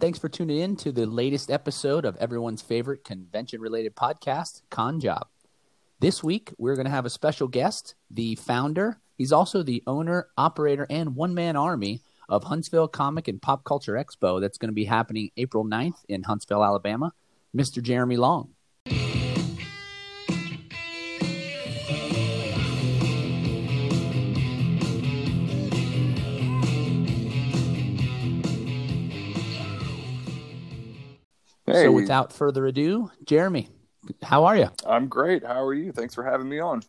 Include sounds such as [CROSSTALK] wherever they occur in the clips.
Thanks for tuning in to the latest episode of everyone's favorite convention related podcast, Con Job. This week, we're going to have a special guest, the founder. He's also the owner, operator, and one man army of Huntsville Comic and Pop Culture Expo that's going to be happening April 9th in Huntsville, Alabama, Mr. Jeremy Long. Hey, So, without further ado, Jeremy, how are you? I'm great. How are you? Thanks for having me on.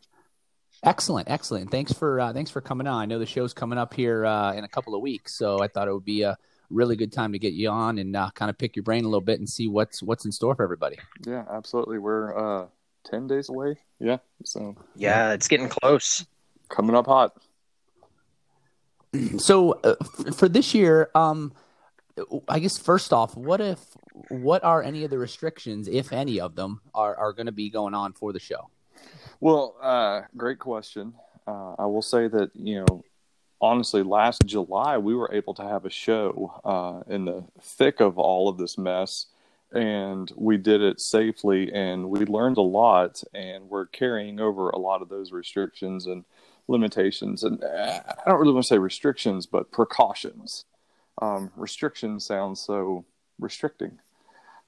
Excellent, excellent. Thanks for uh, thanks for coming on. I know the show's coming up here uh, in a couple of weeks, so I thought it would be a really good time to get you on and uh, kind of pick your brain a little bit and see what's what's in store for everybody. Yeah, absolutely. We're uh 10 days away. Yeah. So Yeah, it's getting close. coming up hot. So uh, f- for this year, um, I guess first off, what if what are any of the restrictions, if any of them, are are going to be going on for the show? Well, uh, great question. Uh, I will say that, you know, honestly, last July we were able to have a show uh, in the thick of all of this mess, and we did it safely, and we learned a lot, and we're carrying over a lot of those restrictions and limitations. And uh, I don't really want to say restrictions, but precautions. Um, restriction sounds so restricting.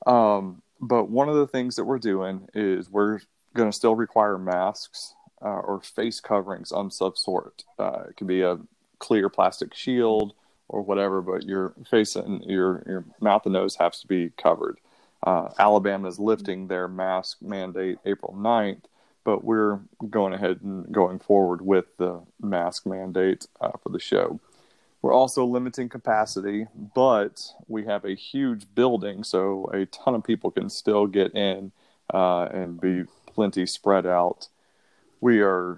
Um, but one of the things that we're doing is we're going to still require masks uh, or face coverings of some sort. Uh, it could be a clear plastic shield or whatever, but your face and your your mouth and nose has to be covered. Uh, Alabama is lifting their mask mandate April 9th, but we're going ahead and going forward with the mask mandate uh, for the show. We're also limiting capacity, but we have a huge building, so a ton of people can still get in uh, and be plenty spread out. We are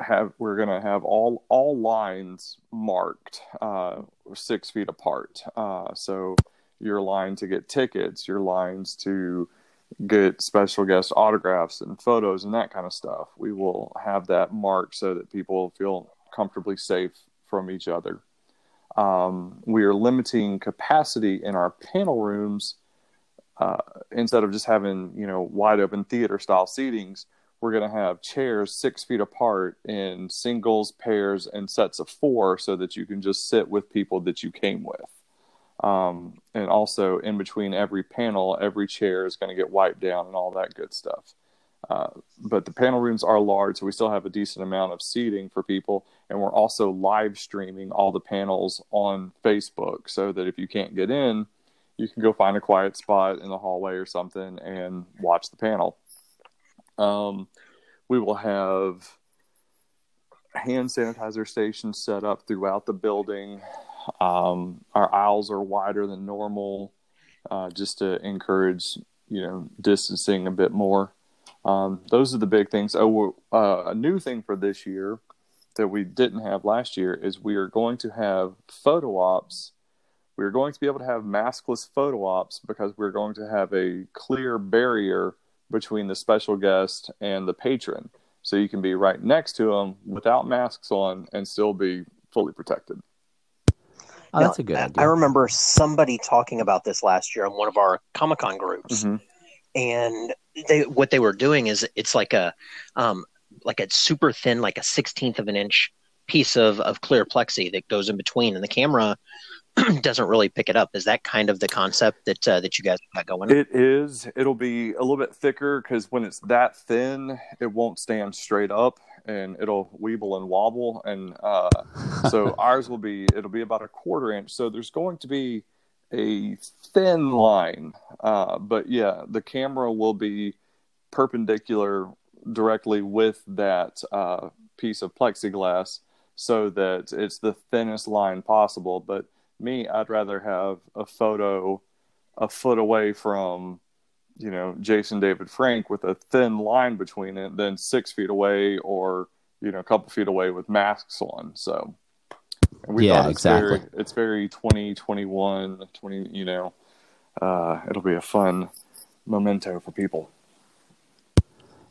have we're going to have all all lines marked uh, six feet apart. Uh, so your line to get tickets, your lines to get special guest autographs and photos and that kind of stuff. We will have that marked so that people feel comfortably safe from each other. Um, we are limiting capacity in our panel rooms uh, instead of just having you know wide open theater style seatings. We're going to have chairs six feet apart in singles, pairs, and sets of four, so that you can just sit with people that you came with. Um, and also, in between every panel, every chair is going to get wiped down and all that good stuff. Uh, but the panel rooms are large, so we still have a decent amount of seating for people. And we're also live streaming all the panels on Facebook so that if you can't get in, you can go find a quiet spot in the hallway or something and watch the panel. Um, we will have hand sanitizer stations set up throughout the building. Um, our aisles are wider than normal, uh, just to encourage you know distancing a bit more. Um, those are the big things. Oh, uh, a new thing for this year that we didn't have last year is we are going to have photo ops. We are going to be able to have maskless photo ops because we're going to have a clear barrier between the special guest and the patron. So you can be right next to them without masks on and still be fully protected. Oh, that's a good I- idea. I remember somebody talking about this last year on one of our Comic Con groups, Mhm. And they what they were doing is it's like a um, like a super thin, like a sixteenth of an inch piece of of clear plexi that goes in between, and the camera [CLEARS THROAT] doesn't really pick it up. Is that kind of the concept that uh, that you guys got going? It is. It'll be a little bit thicker because when it's that thin, it won't stand straight up and it'll weeble and wobble. And uh, so [LAUGHS] ours will be. It'll be about a quarter inch. So there's going to be a thin line, uh, but yeah, the camera will be perpendicular directly with that uh, piece of plexiglass, so that it's the thinnest line possible. But me, I'd rather have a photo a foot away from you know Jason David Frank with a thin line between it than six feet away or you know a couple feet away with masks on. So and we Yeah, thought it's exactly. Very, it's very 20, 21, 20, you know, uh, it'll be a fun memento for people.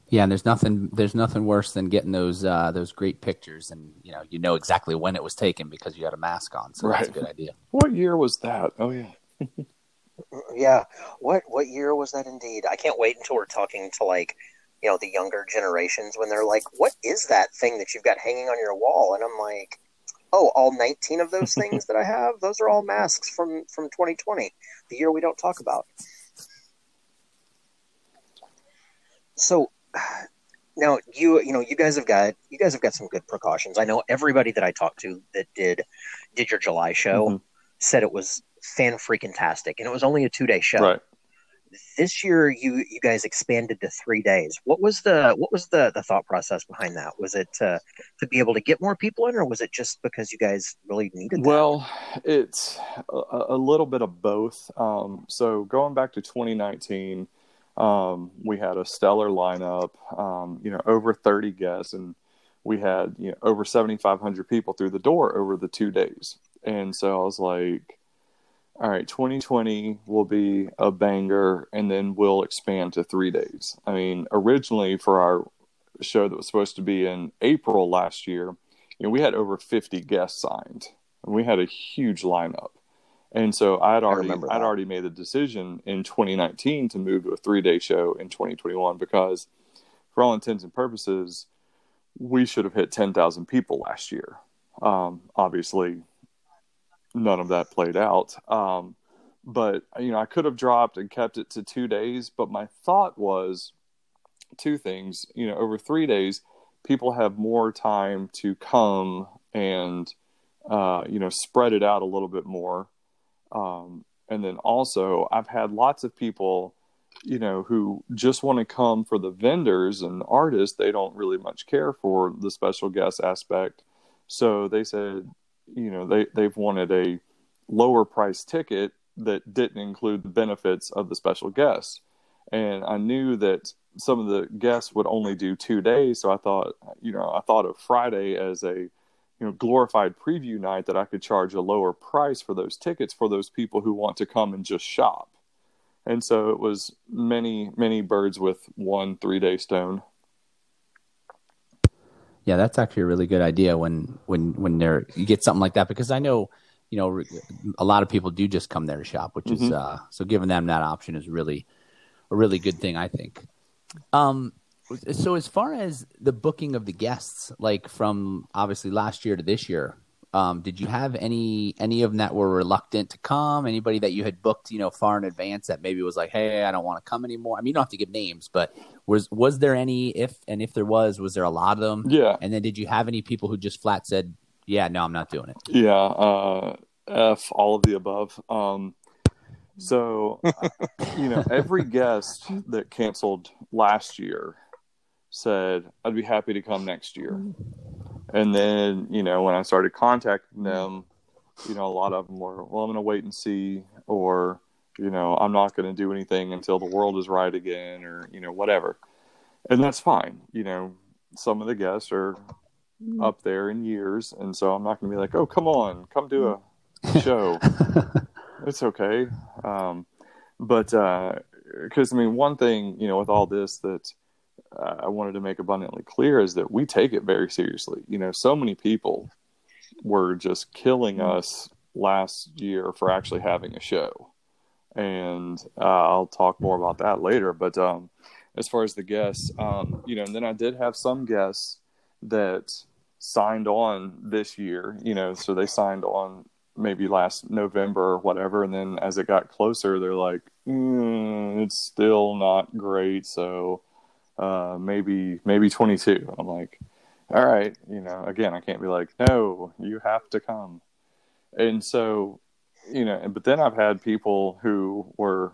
Yeah, and there's nothing there's nothing worse than getting those uh, those great pictures, and you know you know exactly when it was taken because you had a mask on. So that's a good idea. [LAUGHS] What year was that? Oh yeah, [LAUGHS] yeah. What what year was that? Indeed, I can't wait until we're talking to like you know the younger generations when they're like, "What is that thing that you've got hanging on your wall?" And I'm like, "Oh, all 19 of those [LAUGHS] things that I have, those are all masks from from 2020, the year we don't talk about." So now you you know you guys have got you guys have got some good precautions. I know everybody that I talked to that did did your July show mm-hmm. said it was fan freaking tastic, and it was only a two day show. Right. This year, you you guys expanded to three days. What was the what was the the thought process behind that? Was it to to be able to get more people in, or was it just because you guys really needed? That? Well, it's a, a, little bit of both. Um, so going back to 2019 um, we had a stellar lineup, um, you know, over 30 guests, and we had you know over 7,500 people through the door over the two days. And so I was like, all right, 2020 will be a banger, and then we'll expand to three days. I mean, originally for our show that was supposed to be in April last year, you know, we had over 50 guests signed, and we had a huge lineup. And so I'd already I'd already made the decision in 2019 to move to a three day show in 2021 because, for all intents and purposes, we should have hit 10,000 people last year. Um, obviously, none of that played out. Um, but you know, I could have dropped and kept it to two days. But my thought was two things. You know, over three days, people have more time to come and uh, you know spread it out a little bit more um, and then also, I've had lots of people, you know, who just want to come for the vendors and artists. They don't really much care for the special guest aspect. So they said, you know, they, they've wanted a lower price ticket that didn't include the benefits of the special guests. And I knew that some of the guests would only do two days. So I thought, you know, I thought of Friday as a you know glorified preview night that I could charge a lower price for those tickets for those people who want to come and just shop. And so it was many many birds with one 3-day stone. Yeah, that's actually a really good idea when when when there you get something like that because I know you know a lot of people do just come there to shop, which mm-hmm. is uh so giving them that option is really a really good thing I think. Um so as far as the booking of the guests, like from obviously last year to this year, um, did you have any any of them that were reluctant to come? Anybody that you had booked, you know, far in advance that maybe was like, "Hey, I don't want to come anymore." I mean, you don't have to give names, but was was there any? If and if there was, was there a lot of them? Yeah. And then did you have any people who just flat said, "Yeah, no, I'm not doing it." Yeah. Uh, F all of the above. Um, so, you know, every [LAUGHS] guest that canceled last year said, I'd be happy to come next year. And then, you know, when I started contacting them, you know, a lot of them were, well, I'm going to wait and see, or, you know, I'm not going to do anything until the world is right again, or, you know, whatever. And that's fine. You know, some of the guests are up there in years. And so I'm not going to be like, oh, come on, come do a show. [LAUGHS] it's okay. Um, but, because, uh, I mean, one thing, you know, with all this that, I wanted to make abundantly clear is that we take it very seriously. You know, so many people were just killing mm-hmm. us last year for actually having a show. And uh, I'll talk more about that later. But um, as far as the guests, um, you know, and then I did have some guests that signed on this year, you know, so they signed on maybe last November or whatever. And then as it got closer, they're like, mm, it's still not great. So, uh, maybe maybe 22. I'm like, all right, you know, again, I can't be like, no, you have to come. And so, you know, but then I've had people who were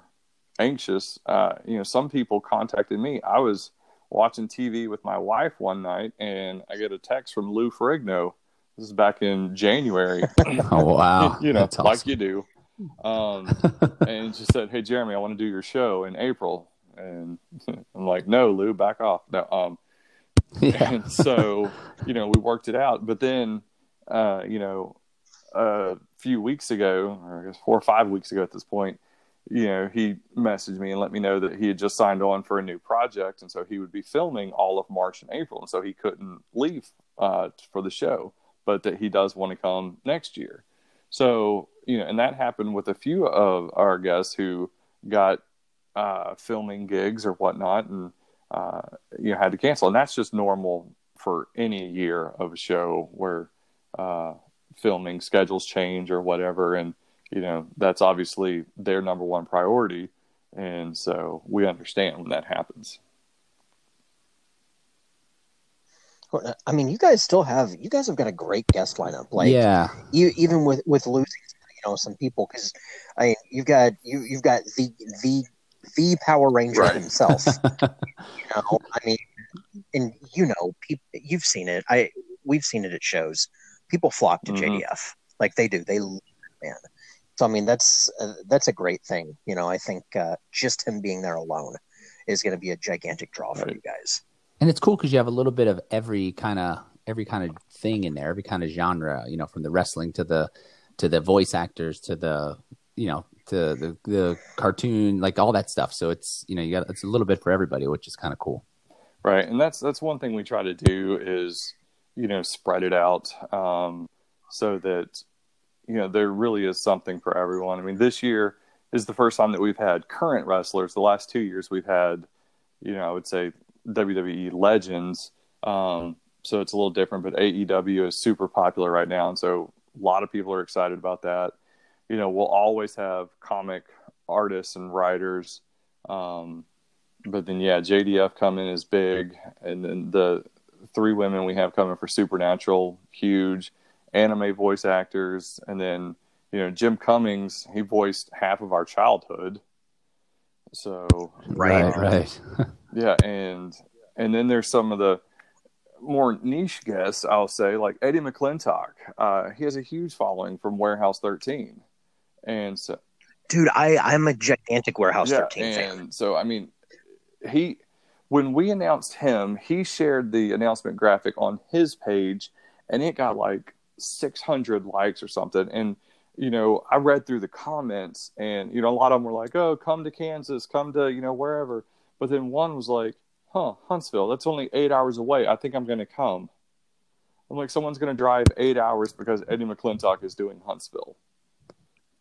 anxious. Uh, you know, some people contacted me. I was watching TV with my wife one night, and I get a text from Lou Ferrigno. This is back in January. [LAUGHS] oh wow! [LAUGHS] you know, like you do. Um, and she said, "Hey, Jeremy, I want to do your show in April." And [LAUGHS] I'm like, no, Lou, back off. No, um, [LAUGHS] yeah. and so, you know, we worked it out. But then, uh, you know, a few weeks ago, or I guess four or five weeks ago at this point, you know, he messaged me and let me know that he had just signed on for a new project. And so he would be filming all of March and April. And so he couldn't leave uh, for the show, but that he does want to come next year. So, you know, and that happened with a few of our guests who got uh, filming gigs or whatnot, and uh, you know had to cancel. And that's just normal for any year of a show where uh, filming schedules change or whatever, and you know that's obviously their number one priority, and so we understand when that happens. I mean, you guys still have you guys have got a great guest lineup. Like, yeah, you even with with losing, you know, some people because I mean, you've got you you've got the the the Power Ranger Right. himself. [LAUGHS] you know, I mean, and you know, people you've seen it. I we've seen it at shows. People flock to Mhm. JDF like they do. They man. So I mean, that's uh, that's a great thing. You know, I think uh, just him being there alone is going to be a gigantic draw for you guys. and it's cool because you have a little bit of every kind of every kind of thing in there, every kind of genre. You know, from the wrestling to the to the voice actors to the you know to the the cartoon, like all that stuff. So it's you know you got it's a little bit for everybody, which is kind of cool. Right, and that's that's one thing we try to do is you know spread it out um, so that you know there really is something for everyone. I mean, this year is the first time that we've had current wrestlers. The last two years we've had you know I would say WWE legends, um, so it's a little different. But AEW is super popular right now, and so a lot of people are excited about that. You know, we'll always have comic artists and writers. Um, but then yeah, JDF coming is big, and then the three women we have coming for Supernatural, huge, anime voice actors, and then you know Jim Cummings, he voiced half of our childhood. So Right. right. [LAUGHS] yeah, and and then there's some of the more niche guests, I'll say, like Eddie McClintock. Uh, he has a huge following from Warehouse 13, and so Dude, I I'm a gigantic Warehouse yeah, 13 fan. and so I mean, he when we announced him, he shared the announcement graphic on his page, and it got like 600 likes or something. And you know, I read through the comments, and you know, a lot of them were like, "Oh, come to Kansas, come to you know wherever." But then one was like, "Huh, Huntsville? That's only eight hours away. I think I'm going to come." I'm like, someone's going to drive eight hours because Eddie McClintock is doing Huntsville.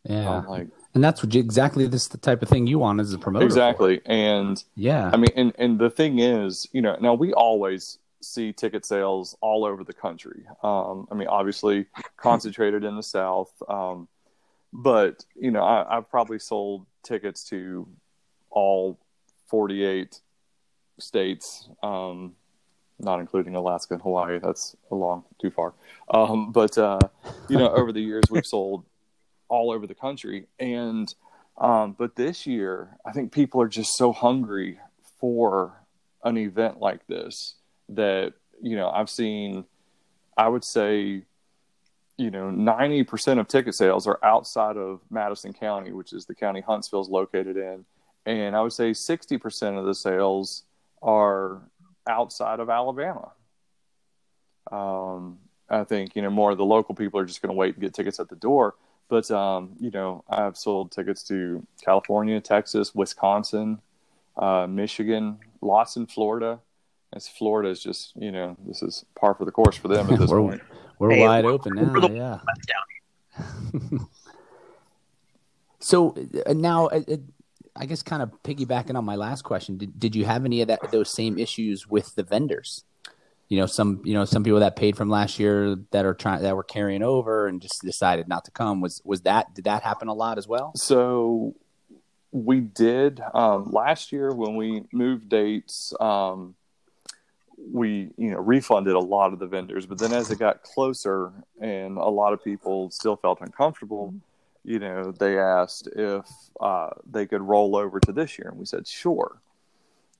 Yeah, like, and that's what you, exactly this the type of thing you want as a promoter. for. exactly, and. Yeah. I mean, and and the thing is, you know, now we always see ticket sales all over the country. Um, I mean, obviously concentrated in the South, um, but you know, I, I've probably sold tickets to all forty-eight states, um, not including Alaska and Hawaii. That's a long too far. Um, but uh, you know, over the years, we've sold all over the country, and um, but this year, I think people are just so hungry for an event like this that you know I've seen. I would say, you know, ninety percent of ticket sales are outside of Madison County, which is the county Huntsville is located in, and I would say sixty percent of the sales are outside of Alabama. Um, I think you know more of the local people are just going to wait and get tickets at the door. But um, you know, I've sold tickets to California, Texas, Wisconsin, uh, Michigan, lots in Florida. As Florida is just you know this is par for the course for them at [LAUGHS] this We're- point. We're Hey, wide we're- open we're now. the- Yeah. [LAUGHS] So uh, now, uh, uh, I guess, kind of piggybacking on my last question, did, did you have any of that those same issues with the vendors? You know, some you know some people that paid from last year that are trying that were carrying over and just decided not to come. Was was that did that happen a lot as well? So we did um, last year when we moved dates. Um, we you know refunded a lot of the vendors, but then as it got closer and a lot of people still felt uncomfortable, you know, they asked if uh, they could roll over to this year, and we said sure.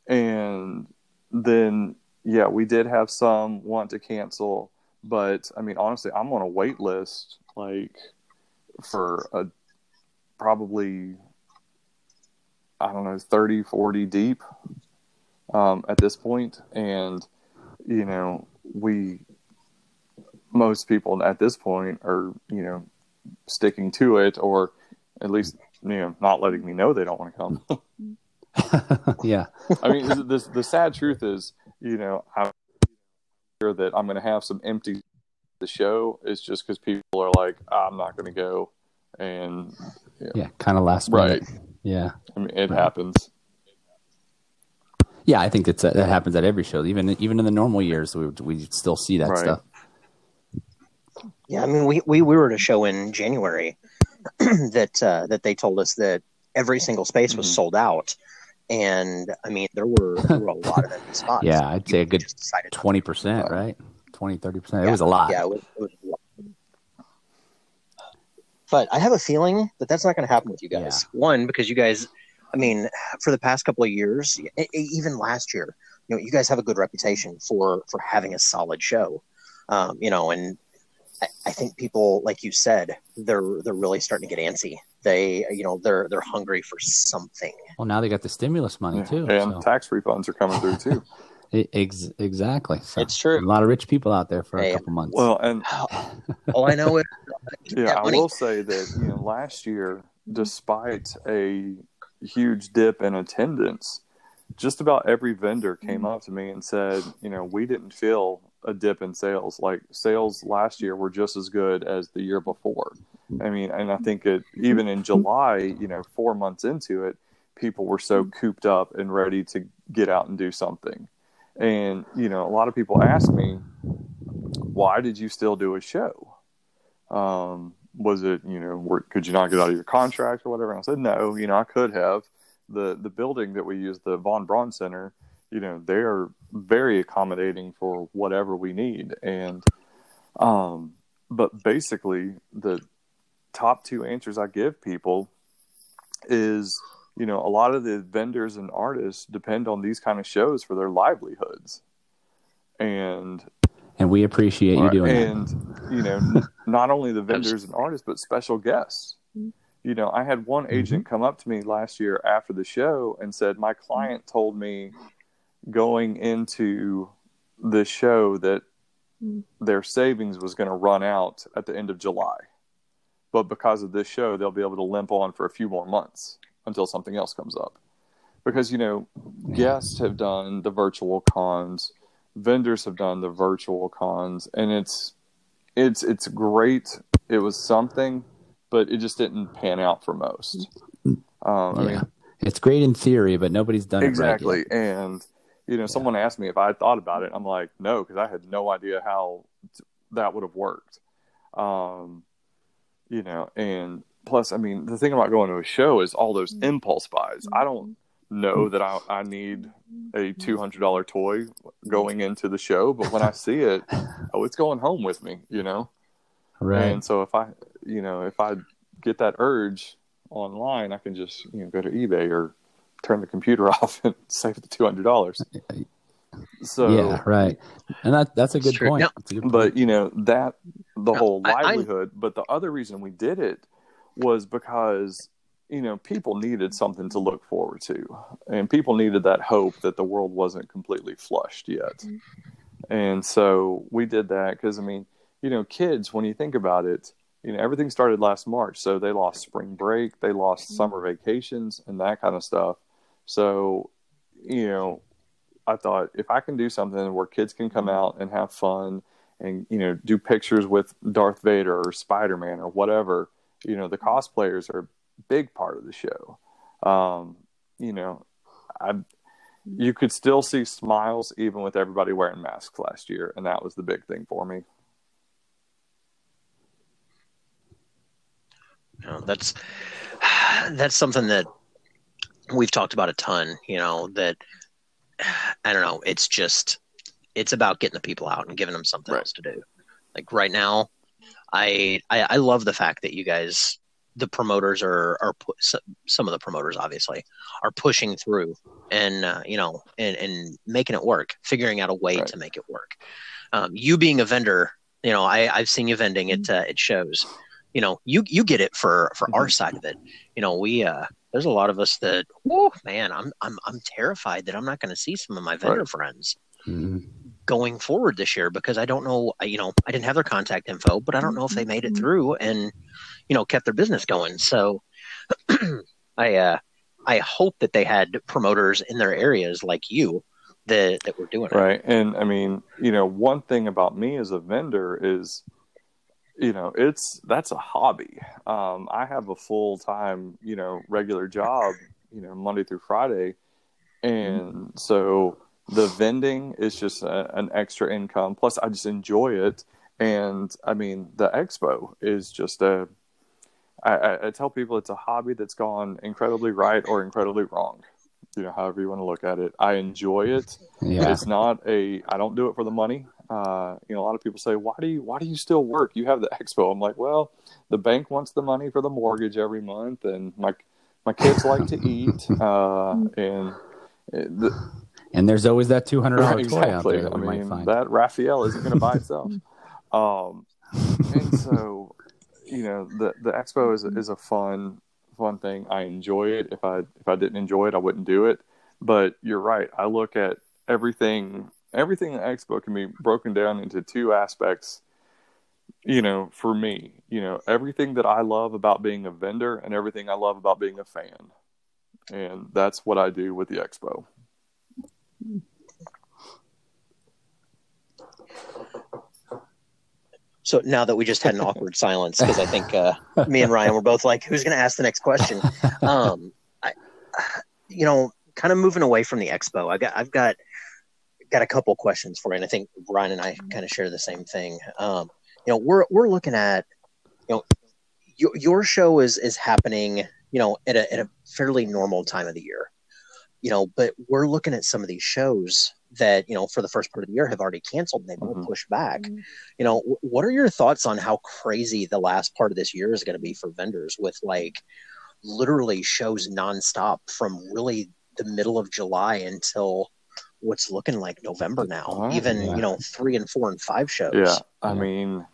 And then yeah, we did have some want to cancel, but I mean honestly, I'm on a wait list like for a probably I don't know 30 40 deep um, at this point and you know we most people at this point are you know sticking to it or at least you know not letting me know they don't want to come [LAUGHS] yeah. I mean the, the, the sad truth is you know I'm sure that I'm going to have some empty the show It's just because people are like I'm not going to go and Yeah, kind of last Right. minute. Yeah. I mean, it Right. happens. Yeah, I think it's that happens at every show. Even even in the normal years, we we still see that Right. stuff. Yeah, I mean, we, we, we were at a show in January [CLEARS THROAT] that uh, that they told us that every single space was Mhm. sold out, and I mean, there were there were a [LAUGHS] lot of empty spots. Yeah, I'd say a good Twenty percent, right? 20, 30 percent. It was a lot. Yeah, it was, it was a lot. But I have a feeling that that's not going to happen with you guys. One, because you guys, I mean, for the past couple of years, even last year, you know, you guys have a good reputation for for having a solid show. Um, you know, and I, I think people, like you said, they're they're really starting to get antsy. They, you know, they're they're hungry for something. Well, now they got the stimulus money Yeah. too. And so- tax refunds are coming through too. [LAUGHS] Ex- exactly. So It's true. A lot of rich people out there for Hey, a couple months. well, and All I know is, [LAUGHS] uh, yeah, I will say that you know last year, despite a huge dip in attendance, just about every vendor came mm-hmm. up to me and said, you know, we didn't feel a dip in sales. Like sales last year were just as good as the year before. I mean, and I think it even in July, you know, four months into it, people were so cooped up and ready to get out and do something. And you know, a lot of people ask me, why did you still do a show? Um, was it you know, were, could you not get out of your contract or whatever? And I said, no, you know, I could have. The the building that we use, the Von Braun Center, you know, they are very accommodating for whatever we need. And um, but basically, the top two answers I give people is you know a lot of the vendors and artists depend on these kind of shows for their livelihoods. And and we appreciate you doing that. and you know [LAUGHS] not only the vendors and artists but special guests. Mm-hmm. You know i had one agent mm-hmm. come up to me last year after the show and said my client mm-hmm. told me going into the show that their savings was going to run out at the end of july. But because of this show they'll be able to limp on for a few more months until something else comes up. Because you know guests have done the virtual cons vendors have done the virtual cons and it's it's it's great. It was something but it just didn't pan out for most. Um, i yeah. mean it's great in theory, but nobody's done exactly it right. and you know someone asked me if i had thought about it i'm like no because i had no idea how t- that would have worked. Um you know and plus i mean the thing about going to a show is all those mm-hmm. impulse buys. I don't mm-hmm. know that i, I need a mm-hmm. $200 toy going into the show but when i see it [LAUGHS] oh it's going home with me you know? Right. and so if i you know if i get that urge online i can just you know go to ebay or turn the computer [LAUGHS] off and save the $200 so yeah, right. And that that's a good true. point. Now- That's a good point. but you know that the No, whole I- I- livelihood but the other reason we did it was because you know people needed something to look forward to and people needed that hope that the world wasn't completely flushed yet mm-hmm. and so we did that because i mean you know kids when you think about it you know everything started last march so they lost spring break they lost mm-hmm. summer vacations and that kind of stuff so you know i thought if i can do something where kids can come out and have fun and you know do pictures with darth vader or spider-man or whatever you know the cosplayers are a big part of the show. Um, you know i you could still see smiles even with everybody wearing masks last year and that was the big thing for me. Know, that's [SIGHS] that's something that we've talked about a ton. You know that I don't know. It's just it's about getting the people out and giving them something Right. else to do. Like right now, I, I I love the fact that you guys, the promoters are are pu- some- some of the promoters obviously are pushing through and uh, you know and and making it work, figuring out a way Right. to make it work. Um, you being a vendor, you know, I I've seen you vending. It uh, it shows. You know, you you get it for for our side of it. You know, we uh there's a lot of us that, oh man, I'm I'm I'm terrified that I'm not going to see some of my vendor Right. friends Mhm. going forward this year because I don't know, you know, I didn't have their contact info, but I don't know if they made it through and, you know, kept their business going. So [CLEARS THROAT] I, uh, I hope that they had promoters in their areas like you that, that were doing it. right and i mean you know one thing about me as a vendor is you know, it's that's a hobby. Um, I have a full time, you know, regular job, you know, Monday through Friday, and so the vending is just a, an extra income. Plus, I just enjoy it, and I mean, the expo is just a. I, I tell people it's a hobby that's gone incredibly right or incredibly wrong you know however you want to look at it i enjoy it Yeah. it's not a i don't do it for the money uh, you know a lot of people say why do you why do you still work? You have the expo. I'm like well the bank wants the money for the mortgage every month and my my kids like to eat [LAUGHS] uh, and the, And there's always that two hundred dollar toy out exactly. there that i we might mean find. that raphael isn't going to buy itself. [LAUGHS] Um, and so you know the the expo is is a fun fun thing. I enjoy it. If i if i didn't enjoy it i wouldn't do it. But you're right. I look at everything everything in expo can be broken down into two aspects you know for me you know everything that i love about being a vendor and everything i love about being a fan and that's what i do with the expo So now that we just had an awkward [LAUGHS] silence because I think uh, me and Ryan were both like, "Who's going to ask the next question?" [LAUGHS] Um, I, you know, kind of moving away from the expo, I got I've got got a couple questions for you, and I think Ryan and I kind of share the same thing. Um, you know, we're we're looking at you know your your show is is happening you know at a at a fairly normal time of the year, you know, but we're looking at some of these shows that you know for the first part of the year have already canceled and they've been Mhm. pushed back you know wh- what are your thoughts on how crazy the last part of this year is going to be for vendors with like literally shows nonstop from really the middle of july until what's looking like november now Wow, even yeah. you know three and four and five shows Yeah, I Yeah. mean,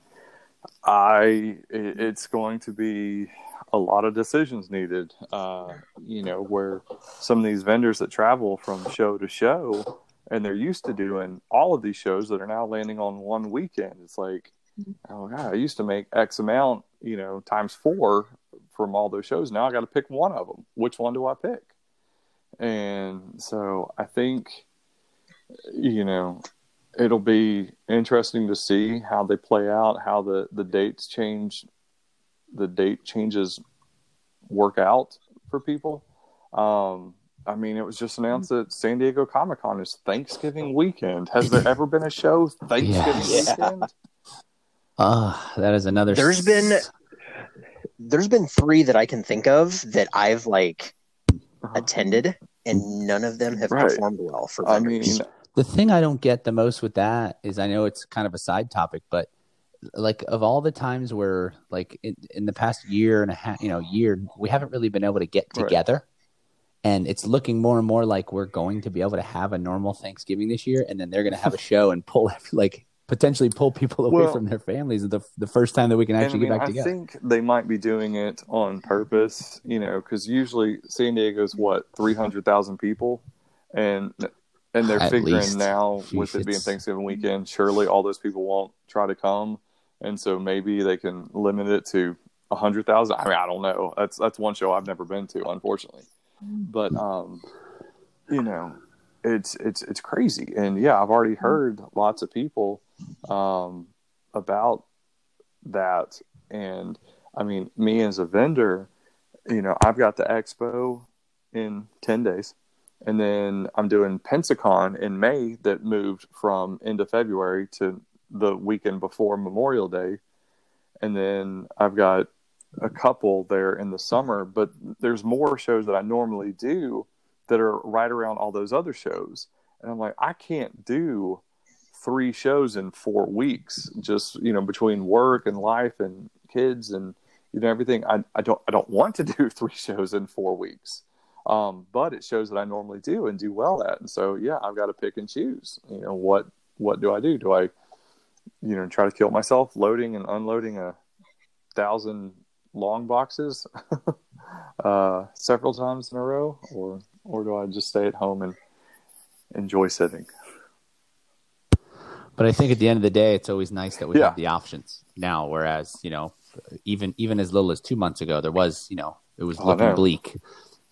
I it's going to be a lot of decisions needed. Uh, you know, where some of these vendors that travel from show to show, and they're used to doing all of these shows that are now landing on one weekend. It's like, oh god, I used to make X amount, you know, times four from all those shows. Now I got to pick one of them. Which one do I pick? And so I think, you know, it'll be interesting to see how they play out, how the the dates change, the date changes work out for people. Um, I mean, it was just announced that San Diego Comic Con is Thanksgiving weekend. Has there ever been a show Thanksgiving Yes. weekend? Ah, that is another. There's s- been- there's been three that i can think of that i've like attended and mm. none of them have Right. performed well for I vendors. mean, the thing I don't get the most with that is I know it's kind of a side topic, but like of all the times where like in, in the past year and a half, you know, year, we haven't really been able to get Right. together. And it's looking more and more like we're going to be able to have a normal Thanksgiving this year, and then they're going to have a [LAUGHS] show and pull like potentially pull people away Well- from their families the the first time that we can actually I, mean, get back I together. I think they might be doing it on purpose, you know, because usually San Diego's what three hundred thousand people, and and they're At figuring least. now Sheesh, with it being it's- Thanksgiving weekend, surely all those people won't try to come, and so maybe they can limit it to a hundred thousand. I mean, I don't know. That's that's one show I've never been to, unfortunately, but um, you know, it's it's it's crazy, and yeah, I've already heard lots of people um about that. And i mean me as a vendor you know i've got the expo in 10 days. And then i'm doing pensacon in may that moved from end of february to the weekend before memorial day. And then i've got a couple there in the summer but there's more shows that i normally do that are right around all those other shows. And i'm like i can't do three shows in four weeks just you know between work and life and kids and you know everything. I, I don't i don't want to do [LAUGHS] three shows in four weeks. Um, but it shows that i normally do and do well at. And so yeah i've got to pick and choose you know what what do i do? Do i you know try to kill myself loading and unloading a thousand long boxes [LAUGHS] uh, several times in a row? Or or do i just stay at home and enjoy sitting But I think at the end of the day, it's always nice that we Yeah. have the options now. Whereas, you know, even even as little as two months ago, there was, you know, it was Oh, looking know. bleak,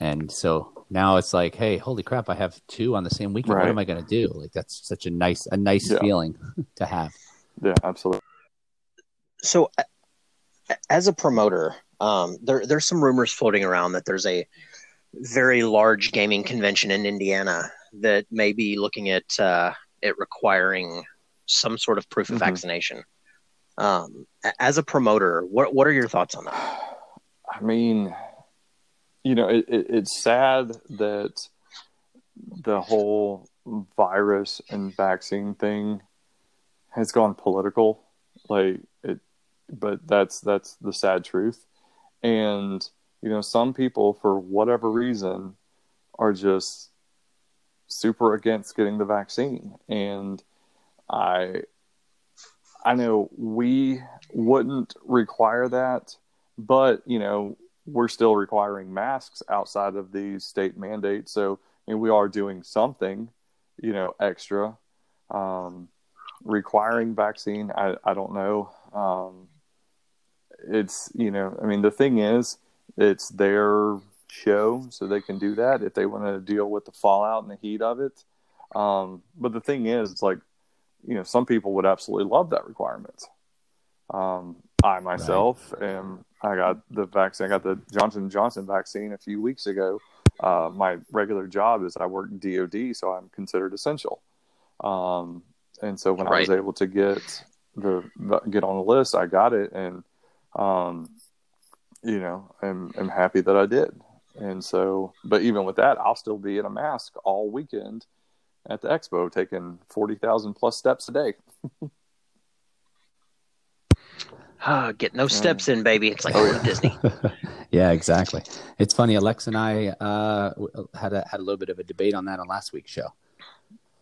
and so now it's like, hey, holy crap, I have two on the same weekend. What am I going to do? Like that's such a nice a nice Yeah. feeling [LAUGHS] to have. yeah absolutely so as a promoter, um, there there's some rumors floating around that there's a very large gaming convention in Indiana that may be looking at uh, it requiring some sort of proof of Mhm. vaccination. Um, as a promoter, what what are your thoughts on that? I mean, you know, it, it, it's sad that the whole virus and vaccine thing has gone political. Like it, but that's that's the sad truth. And you know, some people, for whatever reason, are just super against getting the vaccine. And I, I know we wouldn't require that but you know we're still requiring masks outside of these state mandates. So I mean, we are doing something you know extra um, requiring vaccine. I, I don't know. Um, it's you know i mean the thing is it's their show so they can do that if they want to deal with the fallout and the heat of it. Um, but the thing is it's like you know some people would absolutely love that requirement. Um, i myself am i got the vaccine i got the johnson johnson vaccine a few weeks ago. Uh, my regular job is i work dod so i'm considered essential. Um, and so when i was able to get the get on the list i got it and um, you know am, am happy that i did. And so but even with that i'll still be in a mask all weekend at the expo taking 40,000 plus steps a day [SIGHS] Ah, get no steps in, baby. It's like Oh, going to Disney. [LAUGHS] yeah, exactly. It's funny. Alexa and I uh, had a had a little bit of a debate on that on last week's show.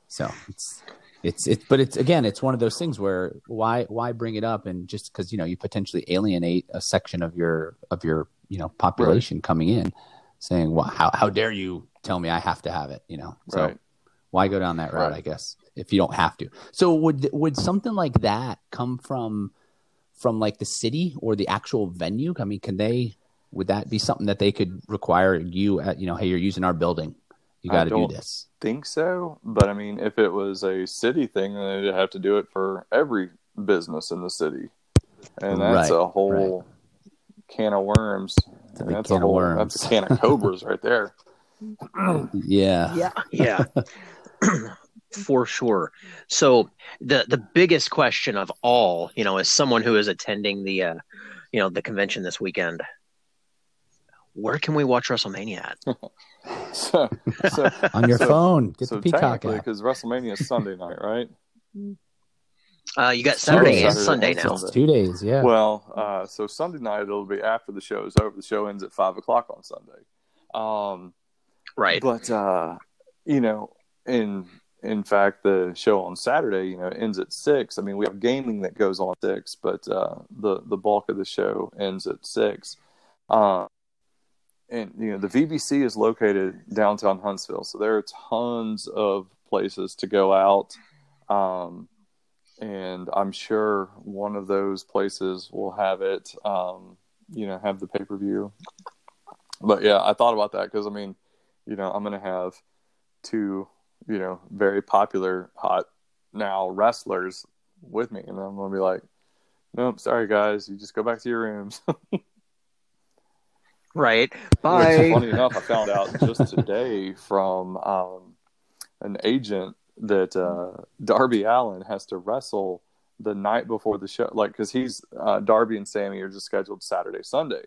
So it's it's it's but it's again it's one of those things where why why bring it up and just because you know you potentially alienate a section of your of your you know population coming in saying well how how dare you tell me I have to have it you know so right why go down that route Right. i guess if you don't have to? So would would something like that come from from like the city or the actual venue? I mean can they would that be something that they could require you at you know hey you're using our building. You got to do this. think so but i mean if it was a city thing then they'd have to do it for every business in the city. And that's Right, a whole can of worms. A that's can a of whole worms. that's a can of cobras right there. [LAUGHS] Yeah. Yeah, yeah, [LAUGHS] [CLEARS THROAT] for sure. So the the biggest question of all, you know, as someone who is attending the, uh, you know, the convention this weekend, where can we watch WrestleMania at? [LAUGHS] so, so [LAUGHS] on your So- phone get so the peacock app because wrestlemania is sunday night right Uh, you got It's Saturday Saturday. and Saturday Sunday and now. Sunday. it's two days yeah Well, uh, so Sunday night it'll be after the show is over. The show ends at five o'clock on Sunday. Um, Right. but uh, you know, in in fact, the show on Saturday, you know, ends at six. I mean, we have gaming that goes on six, but uh, the the bulk of the show ends at six. Uh, and you know, the VBC is located downtown Huntsville, so there are tons of places to go out. Um, and I'm sure one of those places will have it. Um, you know, have the pay per view. But yeah, I thought about that because I mean, you know, I'm gonna have two, you know, very popular hot now wrestlers with me, and I'm gonna be like, nope, sorry guys, you just go back to your rooms. [LAUGHS] Right. Which, Bye. funny enough, I found out just today from um, an agent that uh, Darby Allin has to wrestle the night before the show, like because he's uh, Darby and Sammy are just scheduled Saturday, Sunday,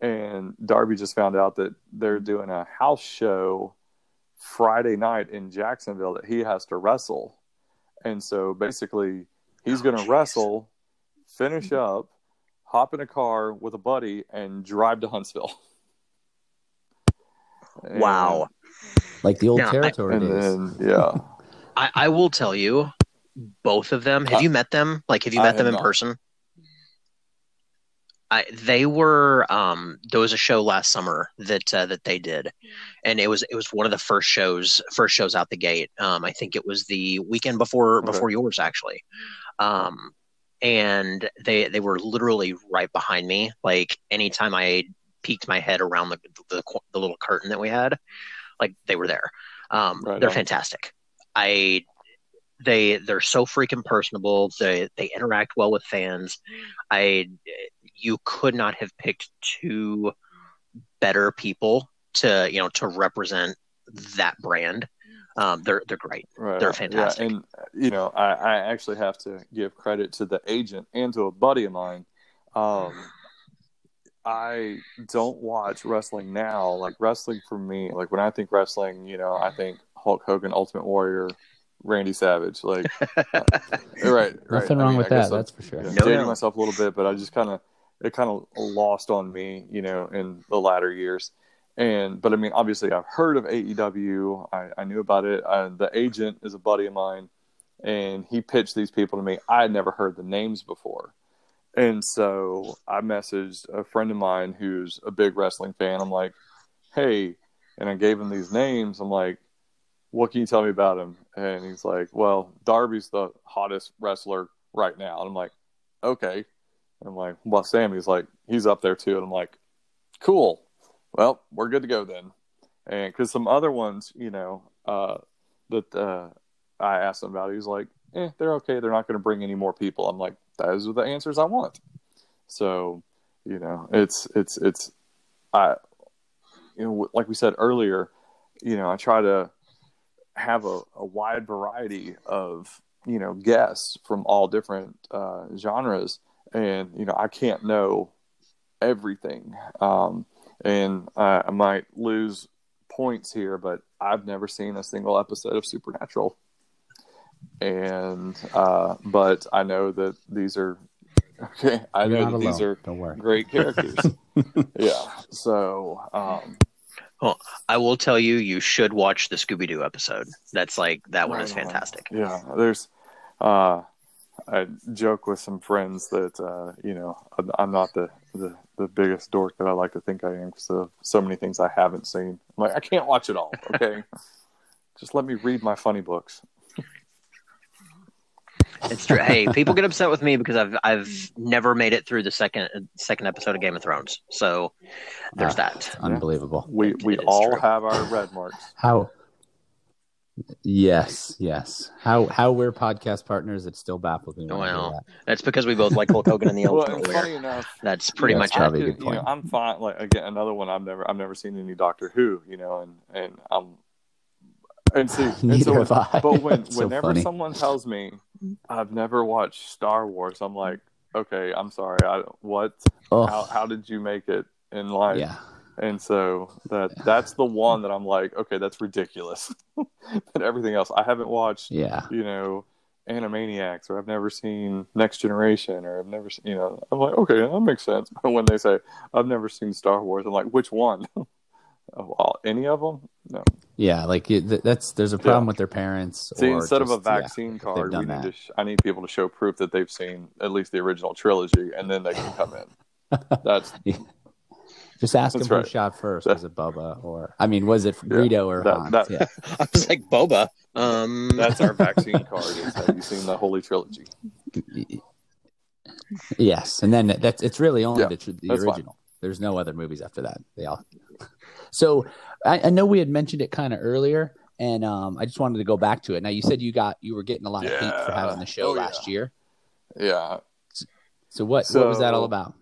and Darby just found out that they're doing a house show Friday night in Jacksonville that he has to wrestle, and so basically he's Oh, going to wrestle, finish up, hop in a car with a buddy, and drive to Huntsville. And- Wow. like the old Now, I- territory and days then yeah, [LAUGHS] I, I will tell you, both of them. Have Uh, you met them? Like, have you I met them in not. person? I, they were um there was a show last summer that uh, that they did. And it was it was one of the first shows first shows out the gate. Um i think it was the weekend before Okay. before yours actually. Um and they they were literally right behind me. Like anytime i peeked my head around the the, the little curtain that we had like they were there. Um Right they're on. fantastic. I they they're so freaking personable. They they interact well with fans. I you could not have picked two better people to you know to represent that brand. Um, they're they're great. Right. They're fantastic. Yeah, and you know, I, I actually have to give credit to the agent and to a buddy of mine. Um, I don't watch wrestling now. Like wrestling for me, like when I think wrestling, you know, I think Hulk Hogan, Ultimate Warrior, Randy Savage. Like, [LAUGHS] uh, right, right. Nothing I wrong mean, with I guess that. I'm, That's for sure. yeah, No, dating no. myself a little bit, but I just kind of it kind of lost on me, you know, in the latter years. And but I mean, obviously, I've heard of AEW. I, I knew about it. I, the agent is a buddy of mine, and he pitched these people to me. I had never heard the names before, and so I messaged a friend of mine who's a big wrestling fan. I'm like, hey, and I gave him these names. I'm like, what can you tell me about him? And he's like, well, Darby's the hottest wrestler right now. And I'm like, okay. And I'm like, well, Sammy's like, he's up there too. And I'm like, cool. Well, we're good to go then. And because some other ones, you know, uh, that uh, I asked him about, he was like, eh, they're okay. They're not going to bring any more people. I'm like, those are the answers I want. So, you know, it's, it's, it's, I, you know, like we said earlier, you know, I try to have a, a wide variety of, you know, guests from all different uh, genres. And, you know, I can't know everything. Um, and I, I might lose points here, but I've never seen a single episode of Supernatural. And, uh, but I know that these are, okay, [LAUGHS] I You're know not that these are Don't worry. great [LAUGHS] characters. yeah. So, um, well, I will tell you, you should watch the Scooby Doo episode. That's like that one is Right on. fantastic. Yeah, there's. Uh, I joke with some friends that uh, you know I'm- I'm not the, the the biggest dork that I like to think I am because of so many things I haven't seen. I'm like I can't watch it all. Okay, [LAUGHS] just let me read my funny books. It's true. hey, people get upset with me because I've I've never made it through the second second episode of Game of Thrones. So there's Ah, that. Unbelievable. We It we is all true. have our red marks. How? Yes, yes. How how we're podcast partners? It still baffles me. when I hear Well, that. That's because we both like Hulk Hogan and the [LAUGHS] Well, Ultimate and Warrior. funny enough, That's pretty Yeah, much it's probably it. a good you know, point. I'm fine. Like again, another one I've never I've never seen any Doctor Who. You know, and and I'm and see, [LAUGHS] and Neither so, have I. but when [LAUGHS] so whenever funny. someone tells me I've never watched Star Wars, I'm like, okay, I'm sorry. I what? Oh, How how did you make it in life? yeah. And so that that's the one that I'm like, okay, that's ridiculous. [LAUGHS] but everything else, I haven't watched. Yeah. You know, Animaniacs, or I've never seen Next Generation, or I've never, seen, you know, I'm like, okay, that makes sense. But [LAUGHS] when they say I've never seen Star Wars, I'm like, which one? [LAUGHS] of all, any of them? No. Yeah, like that's there's a problem Yeah. with their parents. See, or instead of a just- yeah. vaccine card, we need to. Sh- I need people to show proof that they've seen at least the original trilogy, and then they can come in. That's Just ask That's him right. who shot first. Was it Boba or I mean, was it Yeah, Greedo or that- Hans? that- yeah. [LAUGHS] I was like Boba. Um, that's our vaccine [LAUGHS] card. Is have you seen the Holy Trilogy? Yes, and then that's it's really only Yeah, the, the that's fine. original. There's no other movies after that. They all. So I, I know we had mentioned it kind of earlier, and um, I just wanted to go back to it. Now you said you got you were getting a lot of heat for having the show Oh, yeah. last year. Yeah, So what what was that all about?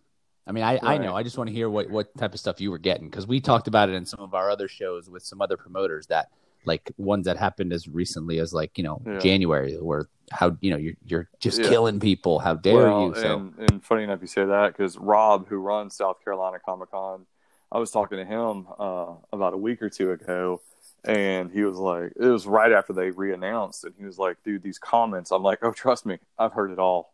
I mean, I, I know. I just want to hear what, what type of stuff you were getting because we talked about it in some of our other shows with some other promoters that like ones that happened as recently as like you know Yeah. January where how you know you're you're just Yeah. killing people. How dare well, you? So and, and funny enough, you say that because Rob, who runs South Carolina Comic Con, I was talking to him uh, about a week or two ago, and he was like, it was right after they re-announced, and he was like, dude, these comments. I'm like, oh, trust me, I've heard it all.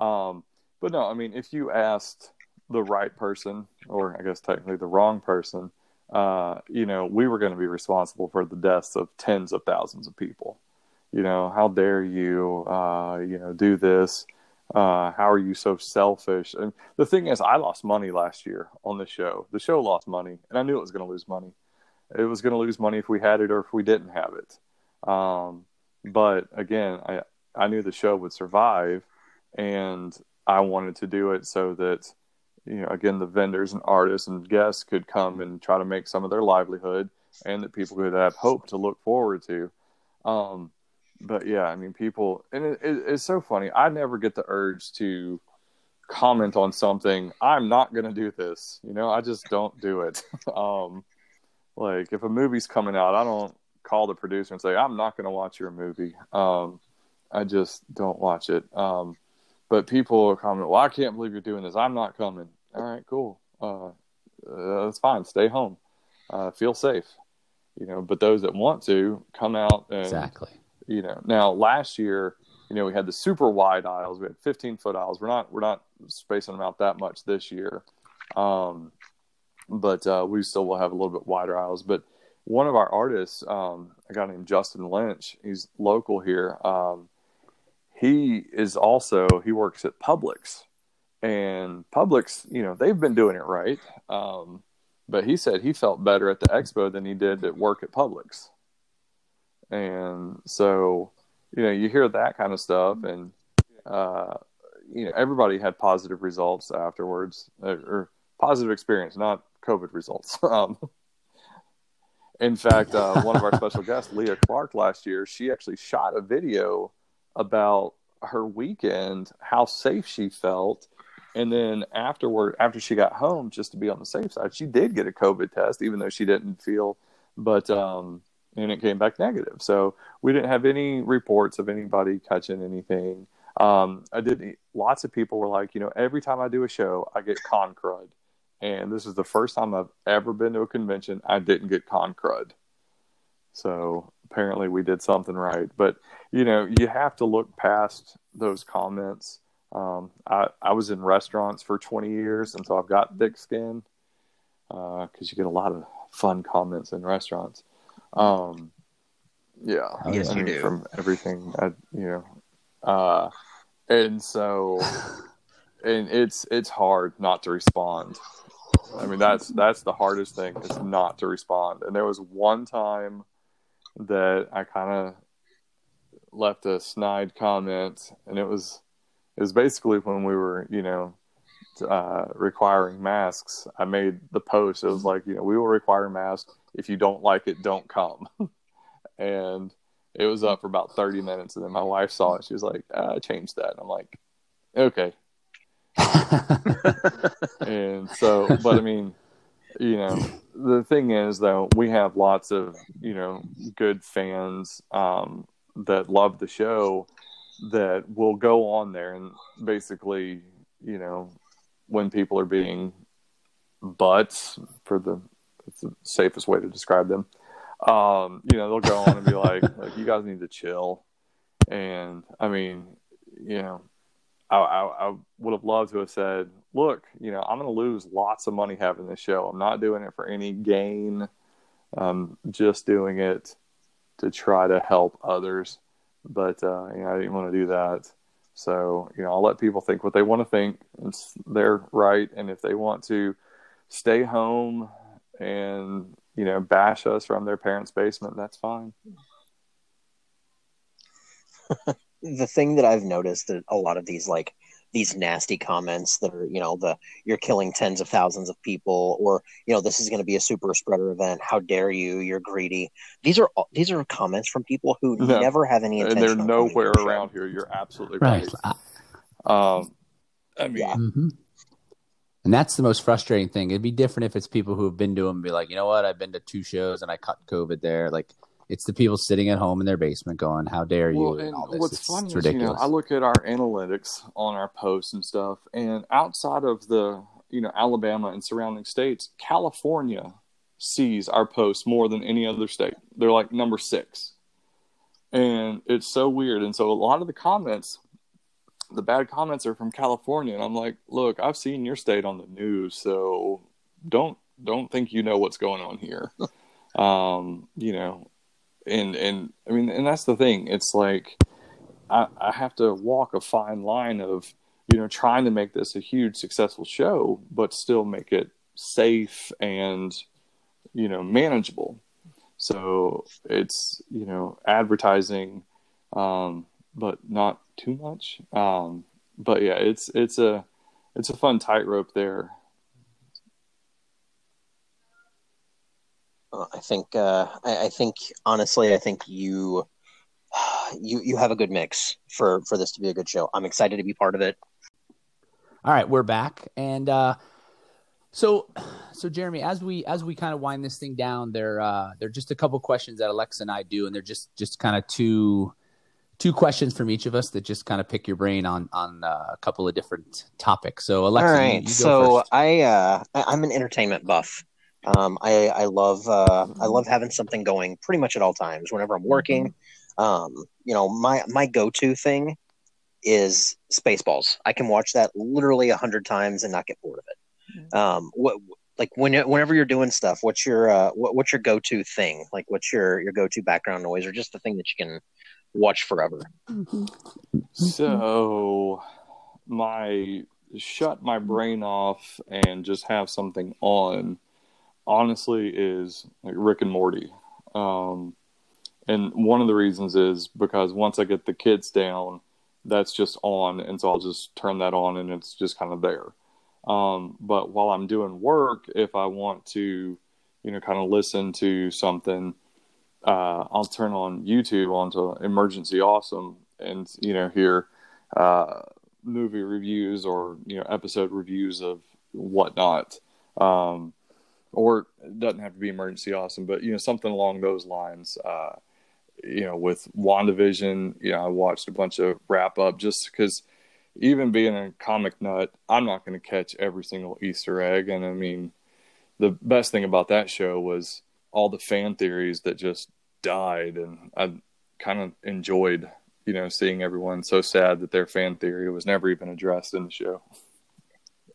Um, but no, I mean, if you asked the right person, or I guess technically the wrong person, uh, you know, we were going to be responsible for the deaths of tens of thousands of people. You know, how dare you, uh, you know, do this? Uh, how are you so selfish? And the thing is, I lost money last year on the show. The show lost money, and I knew it was going to lose money. It was going to lose money if we had it or if we didn't have it. Um, but again, I I knew the show would survive, and I wanted to do it so that you know, again, the vendors and artists and guests could come and try to make some of their livelihood, and that people could have hope to look forward to. Um, but yeah, I mean, people, and it, it, it's so funny. I never get the urge to comment on something, I'm not going to do this. You know, I just don't do it. [LAUGHS] um, like if a movie's coming out, I don't call the producer and say, I'm not going to watch your movie. Um, I just don't watch it. Um, but people are commenting, well, I can't believe you're doing this. I'm not coming. All right, cool. Uh, uh, that's fine. Stay home. Uh, feel safe. You know, but those that want to come out and, exactly. You know, now last year, you know, we had the super wide aisles. We had 15 foot aisles. We're not we're not spacing them out that much this year, um, but uh, we still will have a little bit wider aisles. But one of our artists, um, a guy named Justin Lynch, he's local here. Um, he is also he works at Publix, and Publix, you know, they've been doing it right. Um, but he said he felt better at the expo than he did at work at Publix. And so, you know, you hear that kind of stuff, and uh, you know, everybody had positive results afterwards, or, uh, or positive experience, not COVID results. [LAUGHS] Um, in fact, uh, one of our special guests, Leah Clark, last year, she actually shot a video about her weekend, how safe she felt. And then afterward, after she got home, just to be on the safe side, she did get a COVID test, even though she didn't feel, but, um, and it came back negative. So we didn't have any reports of anybody catching anything. Um, I did, lots of people were like, you know, every time I do a show, I get con crud. And this is the first time I've ever been to a convention I didn't get con crud. So apparently we did something right. But you know, you have to look past those comments. Um, I, I was in restaurants for 20 years, and so I've got thick skin because uh, you get a lot of fun comments in restaurants. Um, yeah, yes, I mean, you do. From everything, I, you know, uh, and so, and it's it's hard not to respond. I mean, that's that's the hardest thing is not to respond. And there was one time that I kind of left a snide comment, and it was it was basically when we were, you know, uh, requiring masks. I made the post. It was like, you know, we will require masks. If you don't like it, don't come. [LAUGHS] and it was up for about 30 minutes, and then my wife saw it. She was like, uh, "I changed that." And I'm like, "Okay." [LAUGHS] and so, but I mean, you know, the thing is though, we have lots of you know good fans um, that love the show that will go on there and basically, you know, when people are being butts for the, it's the safest way to describe them. Um, you know, they'll go on and be like, [LAUGHS] like, you guys need to chill. And I mean, you know, I, I, I would have loved to have said, look, you know, I'm going to lose lots of money having this show. I'm not doing it for any gain. I'm just doing it to try to help others. But uh, you know, I didn't want to do that. So you know, I'll let people think what they want to think. It's their right, and if they want to stay home and you know bash us from their parents' basement, that's fine. [LAUGHS] the thing that I've noticed that a lot of these like these nasty comments that are you know the you're killing tens of thousands of people or you know this is going to be a super spreader event. How dare you? You're greedy. These are these are comments from people who no. never have any intention and they're nowhere around here. You're absolutely right, right. um i mean yeah. mm-hmm. and that's the most frustrating thing. It'd be different if it's people who have been to them and be like you know what? I've been to two shows and i cut covid there. Like it's the people sitting at home in their basement going, "How dare you?" Well, and, and what's it's, funny it's is, you know, I look at our analytics on our posts and stuff, and outside of the you know Alabama and surrounding states, California sees our posts more than any other state. They're like number six, and it's so weird. And so a lot of the comments, the bad comments, are from California, and I'm like, "Look, I've seen your state on the news, so don't don't think you know what's going on here." [LAUGHS] um, you know, and and I mean, and that's the thing. It's like I, I have to walk a fine line of you know trying to make this a huge successful show, but still make it safe and you know manageable. So it's you know advertising, um, but not too much. Um, but yeah, it's it's a it's a fun tightrope there. I think uh, I, I, think honestly, I think you [SIGHS] you you have a good mix for for this to be a good show. I'm excited to be part of it. All right, we're back, and uh, so [SIGHS] so Jeremy, as we as we kind of wind this thing down, there uh, there are just a couple questions that Alexa and I do, and they're just just kind of two two questions from each of us that just kind of pick your brain on on uh, a couple of different topics. So Alexa, All you- you go so first. I uh, I- I'm an entertainment buff. Um, I I love uh, I love having something going pretty much at all times. Whenever I'm working, um, you know my my go to thing is Spaceballs. I can watch that literally a hundred times and not get bored of it. Um, what like when whenever you're doing stuff, what's your uh, what, what's your go to thing? Like what's your your go to background noise or just the thing that you can watch forever? So my shut my brain off and just have something on honestly is like Rick and Morty. Um and one of the reasons is because once I get the kids down, that's just on and so I'll just turn that on and it's just kind of there. Um but while I'm doing work, if I want to, you know, kind of listen to something uh, I'll turn on YouTube onto Emergency Awesome and you know hear uh, movie reviews or you know episode reviews of whatnot, um, or it doesn't have to be Emergency Awesome, but you know something along those lines. Uh, you know, with WandaVision, you know, I watched a bunch of wrap up just because even being a comic nut, I'm not going to catch every single Easter egg, and I mean, the best thing about that show was all the fan theories that just died and I kind of enjoyed you know seeing everyone so sad that their fan theory was never even addressed in the show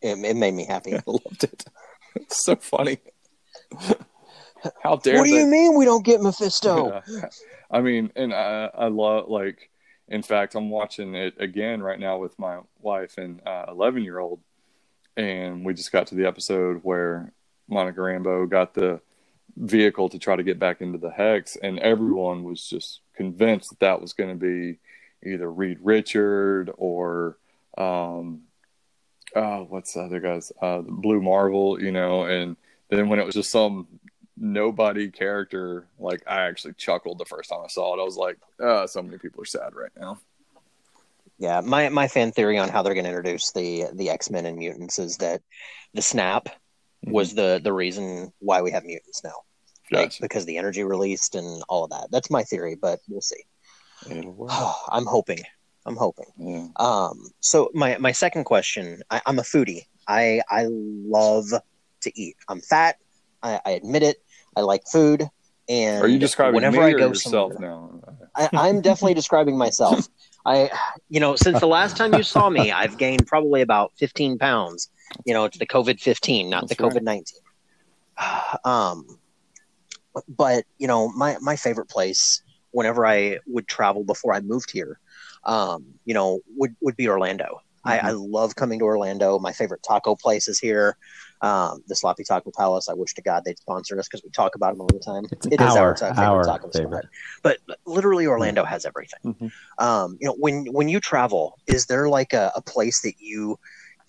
It, it made me happy. I loved it [LAUGHS] it's [LAUGHS] so funny [LAUGHS] how dare What do they you mean we don't get Mephisto? [LAUGHS] Yeah. I mean, and I, I love like. In fact, I'm watching it again right now with my wife and 11 year old, and we just got to the episode where Monica Rambeau got the vehicle to try to get back into the hex, and everyone was just convinced that that was going to be either Reed Richard or um, oh, what's the other guys? Uh, Blue Marvel, you know, and then when it was just some nobody character, like I actually chuckled the first time I saw it. I was like, oh, so many people are sad right now. Yeah, my my fan theory on how they're going to introduce the the X Men and mutants is that the snap was the the reason why we have mutants now, like Gotcha. because the energy released and all of that. That's my theory, but we'll see. It'll. [SIGHS] I'm hoping. I'm hoping. Yeah. Um, so my my second question, I, I'm a foodie. I I love to eat. I'm fat. I, I admit it. I like food. And Are you describing whenever I go yourself now? I, I'm definitely [LAUGHS] describing myself. I, you know, since the last time you saw me, I've gained probably about 15 pounds. You know, to the COVID 15, not That's the. COVID 19. [SIGHS] Um, but you know, my my favorite place whenever I would travel before I moved here, um, you know, would would be Orlando. I, I love coming to Orlando. My favorite taco place is here, um, the Sloppy Taco Palace. I wish to God they'd sponsor us because we talk about them all the time. It's It is our- ta- our taco spot. favorite. But literally, Orlando has everything. Mhm. Um, you know, when when you travel, is there like a, a place that you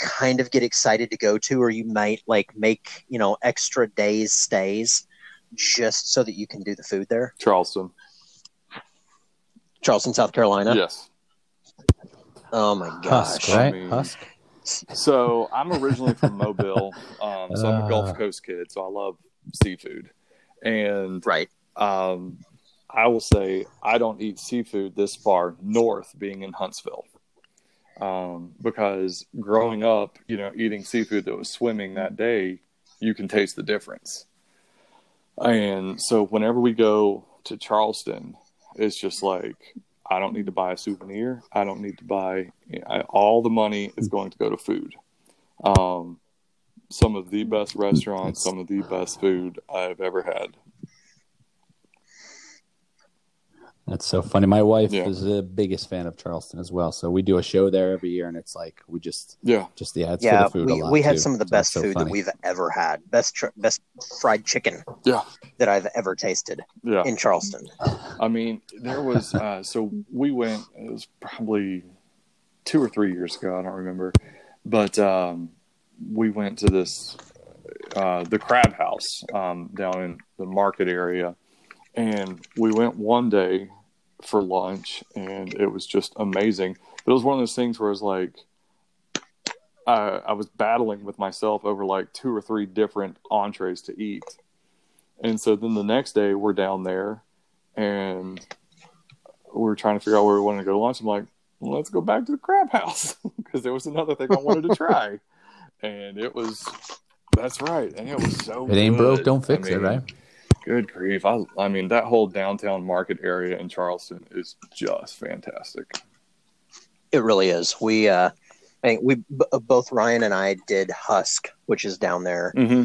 kind of get excited to go to, or you might like make you know extra days stays just so that you can do the food there? Charleston. Charleston, South Carolina. Yes. Oh my Husk, gosh. right? mean- Husk. So I'm originally from Mobile. Um, so I'm a Uh. Gulf Coast kid, so I love seafood. And Right. um, I will say I don't eat seafood this far north, being in Huntsville, um, because growing up, you know, eating seafood that was swimming that day, you can taste the difference. And so whenever we go to Charleston, it's just like I don't need to buy a souvenir. I don't need to buy I, all the money is going to go to food. Um, some of the best restaurants, some of the best food I've ever had. That's so funny. My wife Yeah. is the biggest fan of Charleston as well. So we do a show there every year, and it's like we just, Yeah, just yeah, it's yeah, for the food a we, lot. we had too. some of the So best it's so food that we've ever had. Best tr- best fried chicken yeah, that I've ever tasted yeah. in Charleston. I mean, there was uh, so we went. It was probably two or three years ago. I don't remember, but um, we went to this uh, the Crab House um, down in the market area, and we went one day for lunch, and it was just amazing. But it was one of those things where it's like, I, I was battling with myself over like two or three different entrees to eat. And so then the next day we're down there and we're trying to figure out where we wanted to go to lunch. I'm like, well, let's go back to the crab house [LAUGHS] because there was another thing I wanted to try. and it was, that's right. And it was so It ain't good. broke, don't fix I it, right? Good grief. I, I mean, that whole downtown market area in Charleston is just fantastic. It really is. We, uh, I think we b- both Ryan and I did Husk, which is down there. Mm-hmm.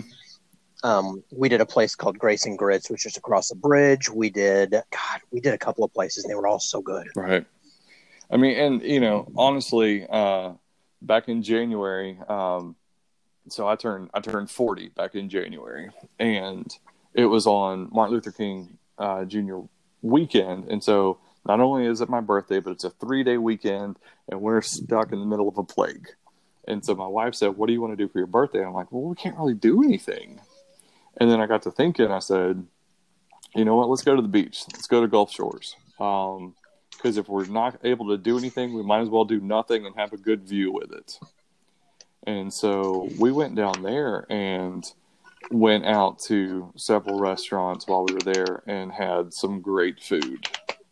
Um, we did a place called Grace and Grits, which is across the bridge. We did, God, we did a couple of places. And they were all so good. Right. I mean, and you know, honestly, uh, back in January, um, so I turned I turned forty back in January, and it was on Martin Luther King uh, Jr. weekend, and so not only is it my birthday, but it's a three day weekend, and we're stuck in the middle of a plague. And so my wife said, "What do you want to do for your birthday?" I'm like, "Well, we can't really do anything." And then I got to thinking. I said, "You know what? Let's go to the beach. Let's go to Gulf Shores." Um, because if we're not able to do anything, we might as well do nothing and have a good view with it. And so we went down there and went out to several restaurants while we were there and had some great food.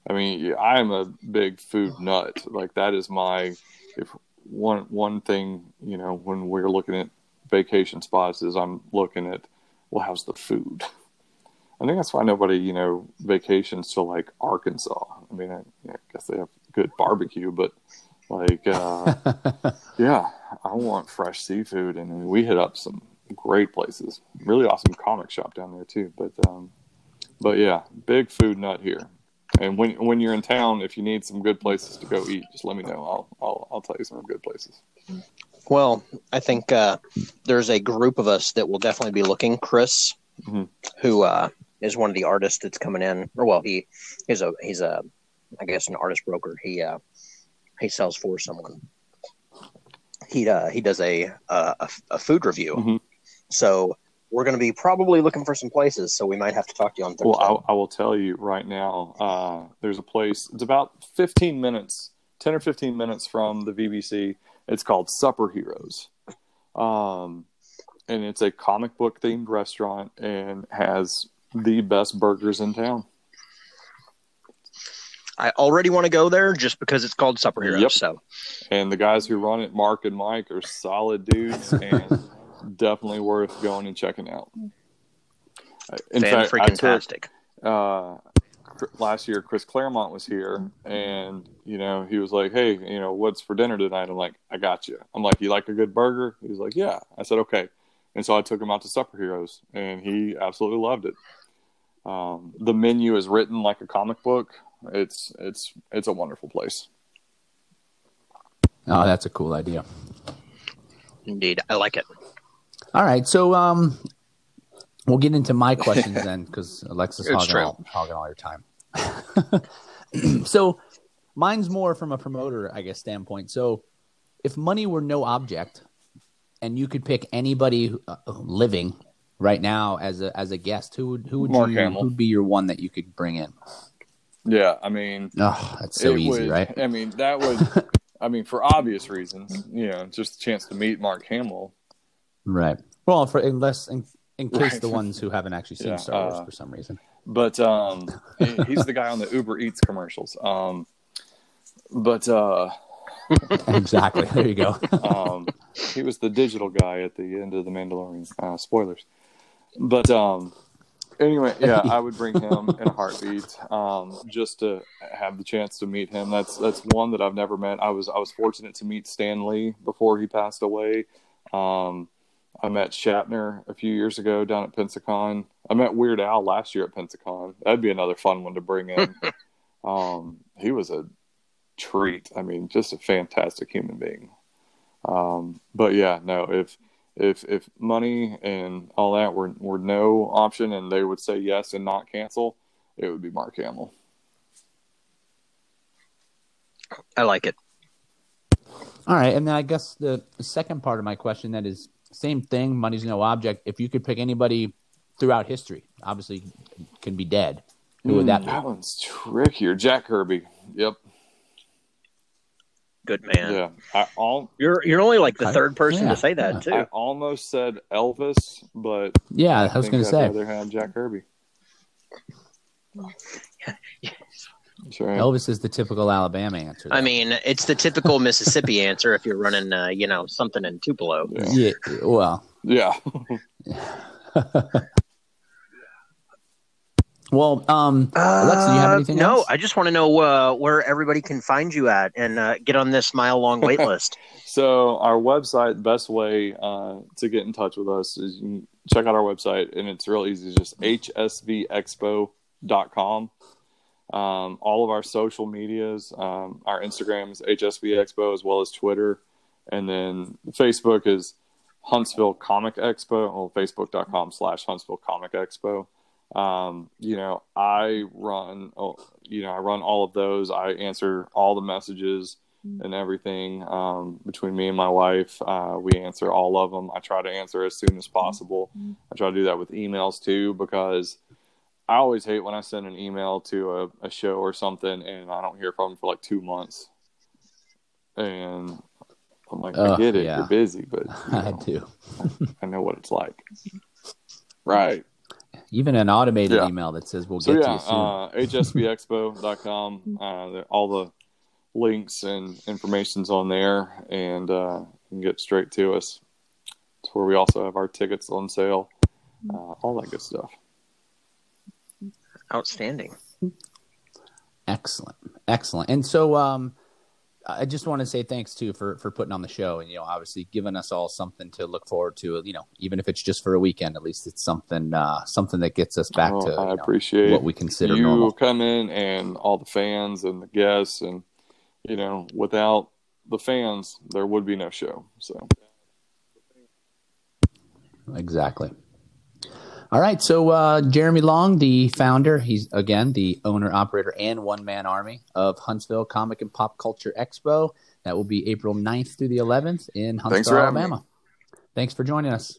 I mean, I am a big food nut. Like that is my if one one thing, you know, when we're looking at vacation spots is I'm looking at well, how's the food? I think that's why nobody, you know, vacations to like Arkansas. I mean, I, I guess they have good barbecue, but like, uh, [LAUGHS] yeah, I want fresh seafood, and we hit up some great places. Really awesome comic shop down there too. But, um, but yeah, big food nut here. And when when you're in town, if you need some good places to go eat, just let me know. I'll I'll I'll tell you some good places. Well, I think uh, there's a group of us that will definitely be looking. Chris, Mhm. who uh, is one of the artists that's coming in, or well, he he's a he's a I guess an artist broker. He uh, he sells for someone. He uh, he does a a, a- a food review. Mhm. So we're going to be probably looking for some places. So we might have to talk to you on Thursday. Well, I, I will tell you right now. Uh, there's a place. It's about 15 minutes, 10 or 15 minutes from the VBC. It's called Supper Heroes, um, and it's a comic book themed restaurant and has the best burgers in town. I already want to go there just because it's called Supper Heroes. Yep. So And the guys who run it, Mark and Mike, are solid dudes and [LAUGHS] definitely worth going and checking out. In fan fact, I freaking took, tastic. uh, last year Chris Claremont was here, and you know he was like, "Hey, you know what's for dinner tonight?" I'm like, "I got you." I'm like, "You like a good burger?" He was like, "Yeah." I said, "Okay," and so I took him out to Supper Heroes, and he absolutely loved it. Um, the menu is written like a comic book. It's it's it's a wonderful place. Oh, that's a cool idea. Indeed, I like it. All right, so um, we'll get into my [LAUGHS] questions then, because Alexa's hogging all, hogging all your time. [LAUGHS] so, mine's more from a promoter, I guess, standpoint. So, if money were no object, and you could pick anybody uh, living right now as a as a guest, who would who would Mark you Hamill. who'd be your one that you could bring in? Yeah, I mean, Oh, that's so easy, would- right? I mean, that would. [LAUGHS] I mean, for obvious reasons, you know, just a chance to meet Mark Hamill. Right. Well, for unless in, in case Right. the ones who haven't actually seen Yeah, Star Wars uh, for some reason. but um, he's the guy on the Uber Eats commercials. Um, but uh, [LAUGHS] exactly. There you go. [LAUGHS] um, he was the digital guy at the end of the Mandalorian. Uh, spoilers. But um, anyway, yeah, I would bring him in a heartbeat um, just to have the chance to meet him. That's that's one that I've never met. I was I was fortunate to meet Stan Lee before he passed away. Um, I met Shatner a few years ago down at Pensacon. I met Weird Al last year at Pensacon. That'd be another fun one to bring in. [LAUGHS] um, he was a treat. I mean, just a fantastic human being. Um, but yeah, no, if if if money and all that were were no option, and they would say yes and not cancel, it would be Mark Hamill. I like it. All right, and then I guess the, the second part of my question that is same thing. Money's no object. If you could pick anybody throughout history, obviously can be dead. Who would that Hmm, be? That one's trickier. Jack Kirby. Yep. Good man. Yeah, I all You're you're only like the Okay. third person Yeah, to say that yeah. too. I almost said Elvis, but Yeah, I was going to I'd say rather have Jack Kirby. [LAUGHS] Sure. Elvis is the typical Alabama answer. I mean, it's the typical Mississippi [LAUGHS] answer if you're running, uh, you know, something in Tupelo. Yeah. yeah, well, Yeah. [LAUGHS] well, um, Alexa, do you have anything Uh, no, else? I just want to know uh, where everybody can find you at and uh, get on this mile long [LAUGHS] wait list. So our website, best way uh, to get in touch with us is you check out our website, and it's real easy. It's just hsvexpo.com. Um, all of our social medias, um, our Instagram is HSV Expo as well as Twitter, and then Facebook is Huntsville Comic Expo. Well, Facebook.com slash Huntsville Comic Expo. Um, you know, I run, oh, you know, I run all of those. I answer all the messages and everything um, between me and my wife. Uh, we answer all of them. I try to answer as soon as possible. I try to do that with emails too because I always hate when I send an email to a, a show or something and I don't hear from them for like two months. And I'm like, I get it, yeah. you're busy, but [LAUGHS] you I know, do. I know what it's like. Right. Even an automated Yeah. email that says we'll So get to you soon. uh, hsvexpo.com. [LAUGHS] Uh, all the links and information's on there, and uh, you can get straight to us. It's where we also have our tickets on sale, uh, all that good stuff. Outstanding. Excellent, excellent. And so, um, I just want to say thanks too for for putting on the show, and you know, obviously giving us all something to look forward to. You know, even if it's just for a weekend, at least it's something uh, something that gets us back Well, to I you know, appreciate what we consider you normal. coming and all the fans and the guests, and you know, without the fans, there would be no show. So Exactly. All right. So uh, Jeremy Long, the founder, he's again the owner, operator, and one man army of Huntsville Comic and Pop Culture Expo. That will be April 9th through the 11th in Thanks Huntsville, for having me. Alabama. Thanks for joining us.